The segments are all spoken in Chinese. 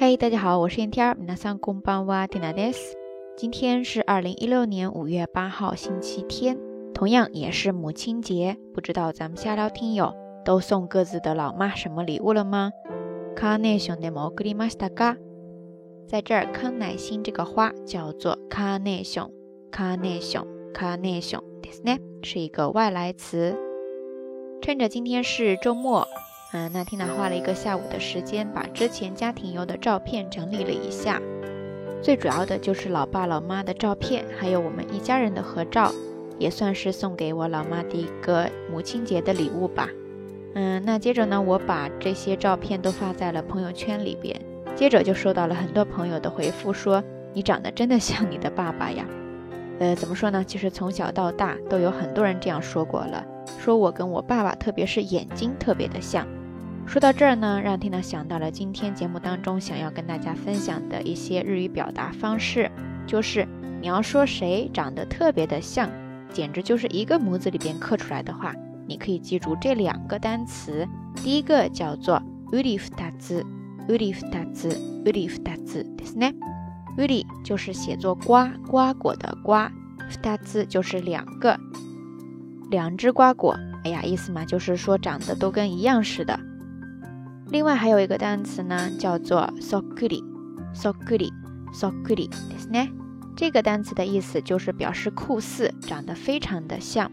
嘿，大家好，我是燕天儿。皆さんこんばんは、ティナです。今天是二零一六年五月八号，星期天，同样也是母亲节。不知道咱们下聊听友都送各自的老妈什么礼物了吗？カーネーションでも送りましたか？在这儿，康乃馨这个花叫做カーネーション、カーネーション、カーネーションですね，是一个外来词。趁着今天是周末。 嗯，那缇娜花了一个下午的时间，把之前家庭游的照片整理了一下。最主要的就是老爸老妈的照片，还有我们一家人的合照，也算是送给我老妈的一个母亲节的礼物吧。嗯，那接着呢，我把这些照片都发在了朋友圈里边，接着就收到了很多朋友的回复，说你长得真的像你的爸爸呀。呃，怎么说呢？其实从小到大都有很多人这样说过了，说我跟我爸爸，特别是眼睛特别的像。说到这儿呢，让缇娜想到了今天节目当中想要跟大家分享的一些日语表达方式，就是你要说谁长得特别的像，简直就是一个模子里边刻出来的话，你可以记住这两个单词。第一个叫做 uri futatsu，uri futatsu，uri futatsu，ですね。uri 就是写作瓜瓜果的瓜，futatsu 就是两个，两只瓜果。哎呀，意思嘛就是说长得都跟一样似的。 另外还有一个单词呢，叫做 sokuri，sokuri，sokuri，ですね。这个单词的意思就是表示酷似，长得非常的像。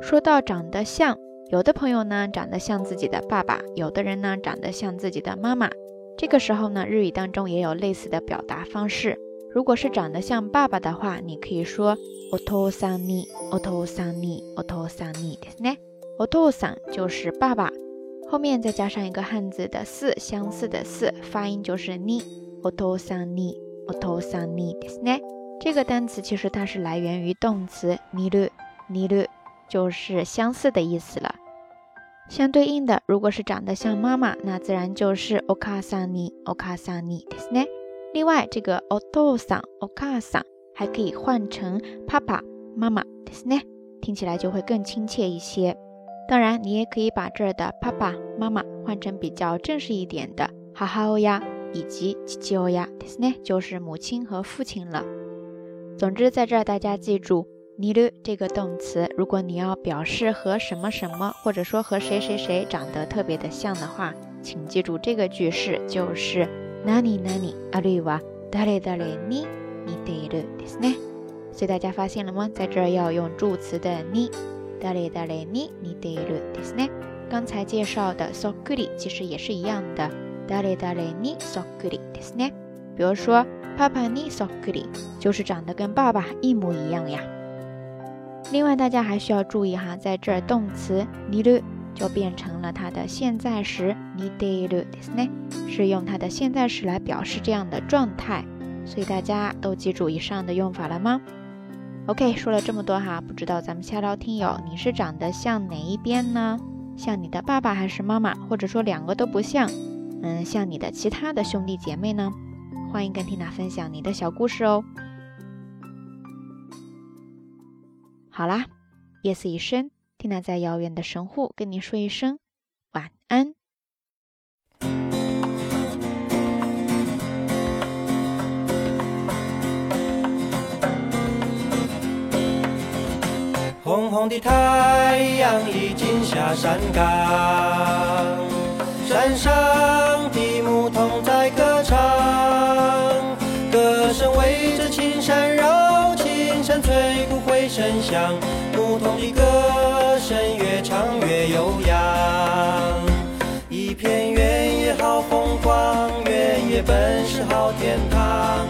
说到长得像，有的朋友呢长得像自己的爸爸，有的人呢长得像自己的妈妈。这个时候呢，日语当中也有类似的表达方式。如果是长得像爸爸的话，你可以说お父さんに、お父さんに、お父さんにですね。お父さん就是爸爸。 后面再加上一个汉字的似，相似的似，发音就是你。お父さんに、お父さんにですね。这个单词其实它是来源于动词似る、似る，就是相似的意思了。相对应的，如果是长得像妈妈，那自然就是お母さんに、お母さんにですね。另外，这个お父さん、お母さん还可以换成パパ、妈妈ですね，听起来就会更亲切一些。 当然，你也可以把这儿的爸爸妈妈换成比较正式一点的哈哈欧呀，以及吉吉欧呀，ですね，就是母亲和父亲了。总之，在这儿大家记住，尼ル这个动词，如果你要表示和什么什么，或者说和谁谁谁长得特别的像的话，请记住这个句式就是哪里哪里あるいは誰誰に似ているですね。所以大家发现了吗？在这儿要用助词的に。 誰々に似ているですね。刚才介绍的そっくり其实也是一样的，誰々にそっくりですね。比如说パパにそっくり，就是长得跟爸爸一模一样呀。另外，大家还需要注意哈，在这儿动词似る就变成了它的现在时似ているですね，是用它的现在时来表示这样的状态。所以大家都记住以上的用法了吗 ？OK，说了这么多哈，不知道咱们下聊听友你是长得像哪一边呢？像你的爸爸还是妈妈，或者说两个都不像？嗯，像你的其他的兄弟姐妹呢？欢迎跟缇娜分享你的小故事哦。好啦，夜色已深，缇娜在遥远的神户跟你说一声晚安。红红的太阳已经下山岗，山上的牧童在歌唱，歌声围着青山绕，青山翠谷回声响，牧童的歌声越唱越悠扬。一片原野好风光，原野本是好天堂，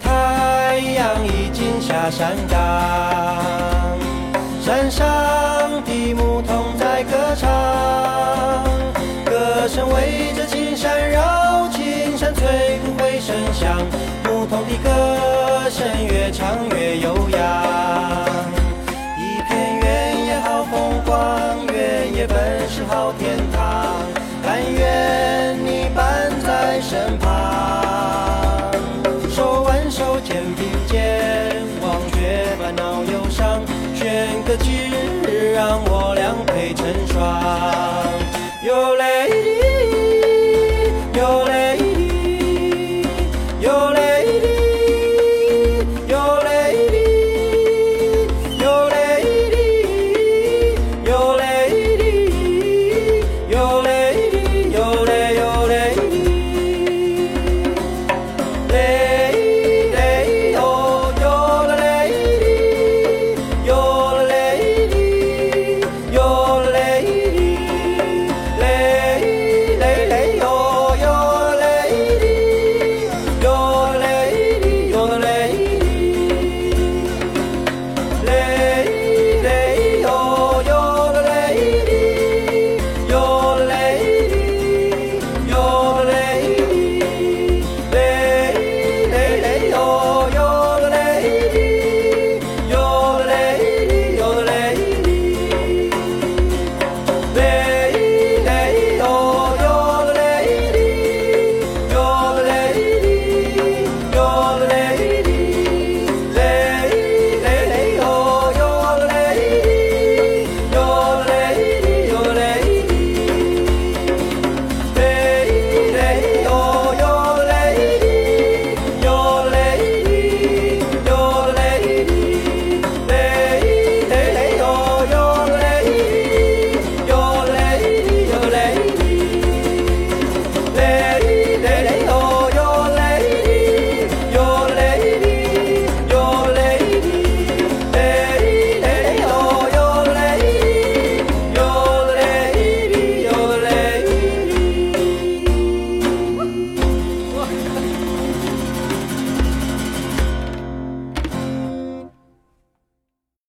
太阳已经下山岗山上烦恼忧伤，选个吉日让我俩配成双。有。